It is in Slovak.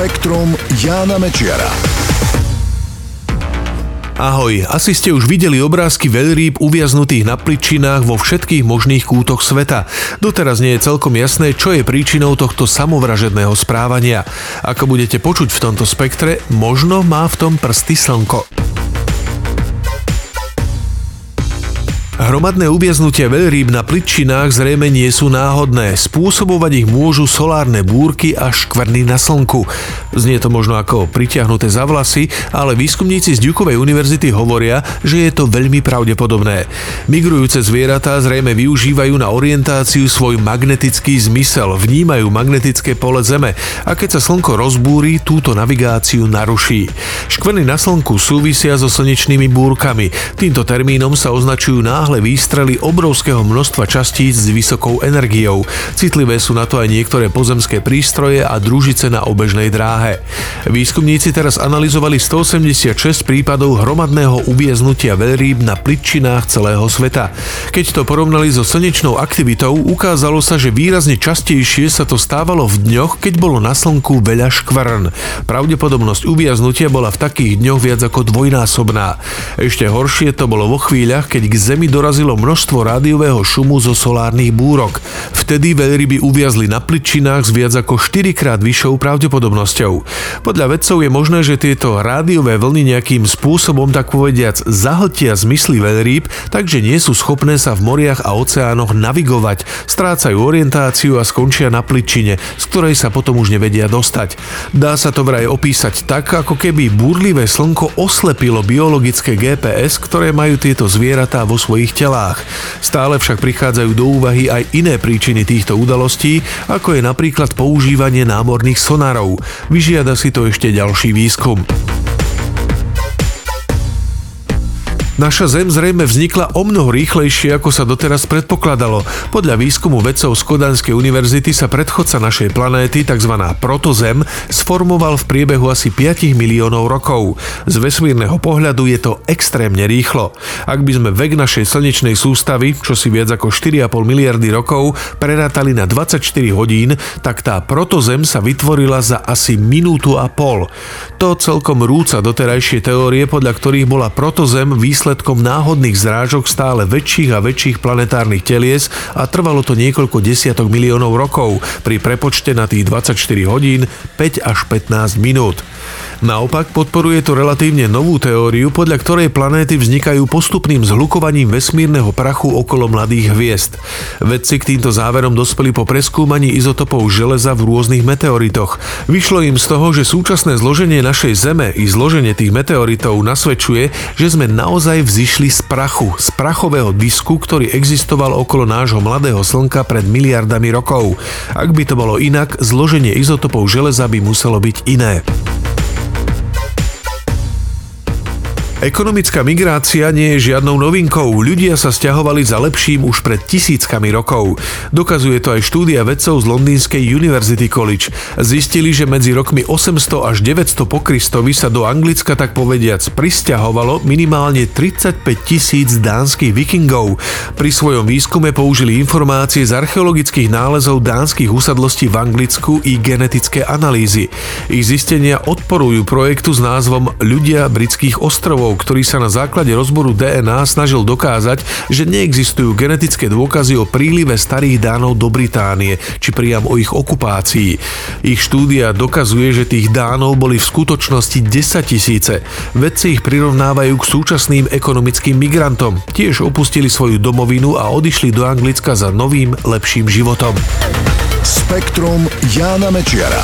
Spektrum Jána Mečiara. Ahoj, asi ste už videli obrázky veľrýb uviaznutých na pličinách vo všetkých možných kútoch sveta. Doteraz nie je celkom jasné, čo je príčinou tohto samovražedného správania. Ako budete počuť v tomto spektre, možno má v tom prsty slnko. Hromadné uviaznutia veľrýb na plitčinách zrejme nie sú náhodné. Spôsobovať ich môžu solárne búrky a škvrny na slnku. Znie to možno ako pritiahnuté za vlasy, ale výskumníci z Dukovej univerzity hovoria, že je to veľmi pravdepodobné. Migrujúce zvieratá zrejme využívajú na orientáciu svoj magnetický zmysel, vnímajú magnetické pole Zeme a keď sa slnko rozbúri, túto navigáciu naruší. Škvrny na slnku súvisia so slnečnými búrkami. Týmto termínom sa označujú náhle náhle výstrely obrovského množstva častíc s vysokou energiou. Citlivé sú na to aj niektoré pozemské prístroje a družice na obežnej dráhe. Výskumníci teraz analyzovali 186 prípadov hromadného uvieznutia veľrýb na plitčinách celého sveta. Keď to porovnali so slnečnou aktivitou, ukázalo sa, že výrazne častejšie sa to stávalo v dňoch, keď bolo na slnku veľa škvrn. Pravdepodobnosť uviaznutia bola v takých dňoch viac ako dvojnásobná. Ešte horšie to bolo vo chvíľach, keď k Zemi do dorazilo množstvo rádiového šumu zo solárnych búrok. Vtedy veľryby uviazli na pličinách s viac ako 4 krát vyššou pravdepodobnosťou. Podľa vedcov je možné, že tieto rádiové vlny nejakým spôsobom tak povediac zahltia zmysly veľrýb, takže nie sú schopné sa v moriach a oceánoch navigovať, strácajú orientáciu a skončia na pličine, z ktorej sa potom už nevedia dostať. Dá sa to vraj opísať tak, ako keby búrlivé slnko oslepilo biologické GPS, ktoré majú tieto zvieratá vo svojich svojich telách. Stále však prichádzajú do úvahy aj iné príčiny týchto udalostí, ako je napríklad používanie námorných sonárov. Vyžiada si to ešte ďalší výskum. Naša Zem zrejme vznikla o mnoho rýchlejšie, ako sa doteraz predpokladalo. Podľa výskumu vedcov z Kodanskej univerzity sa predchodca našej planéty, tzv. protozem, sformoval v priebehu asi 5 miliónov rokov. Z vesmírneho pohľadu je to extrémne rýchlo. Ak by sme vek našej slnečnej sústavy, čo si viac ako 4,5 miliardy rokov, prerátali na 24 hodín, tak tá protozem sa vytvorila za asi minútu a pol. To celkom rúca doterajšie teórie, podľa ktorých bola protozem výsledok výsledkom náhodných zrážok stále väčších a väčších planetárnych telies a trvalo to niekoľko desiatok miliónov rokov, pri prepočte na tých 24 hodín 5 až 15 minút. Naopak podporuje to relatívne novú teóriu, podľa ktorej planéty vznikajú postupným zhlukovaním vesmírneho prachu okolo mladých hviezd. Vedci k týmto záverom dospeli po preskúmaní izotopov železa v rôznych meteoritoch. Vyšlo im z toho, že súčasné zloženie našej Zeme i zloženie tých meteoritov nasvedčuje, že sme naozaj vzýšli z prachu, z prachového disku, ktorý existoval okolo nášho mladého Slnka pred miliardami rokov. Ak by to bolo inak, zloženie izotopov železa by muselo byť iné. Ekonomická migrácia nie je žiadnou novinkou. Ľudia sa stiahovali za lepším už pred tisíckami rokov. Dokazuje to aj štúdia vedcov z londýnskej University College. Zistili, že medzi rokmi 800 až 900 po Kristovi sa do Anglicka tak povediac pristahovalo minimálne 35 tisíc dánskych vikingov. Pri svojom výskume použili informácie z archeologických nálezov dánskych usadlostí v Anglicku i genetické analýzy. Ich zistenia odporujú projektu s názvom Ľudia britských ostrovov ktorý sa na základe rozboru DNA snažil dokázať, že neexistujú genetické dôkazy o prílive starých Dánov do Británie, či priam o ich okupácii. Ich štúdia dokazuje, že tých Dánov boli v skutočnosti 10 tisíce. Vedci ich prirovnávajú k súčasným ekonomickým migrantom. Tiež opustili svoju domovinu a odišli do Anglicka za novým, lepším životom. Spektrum Jána Mečiara.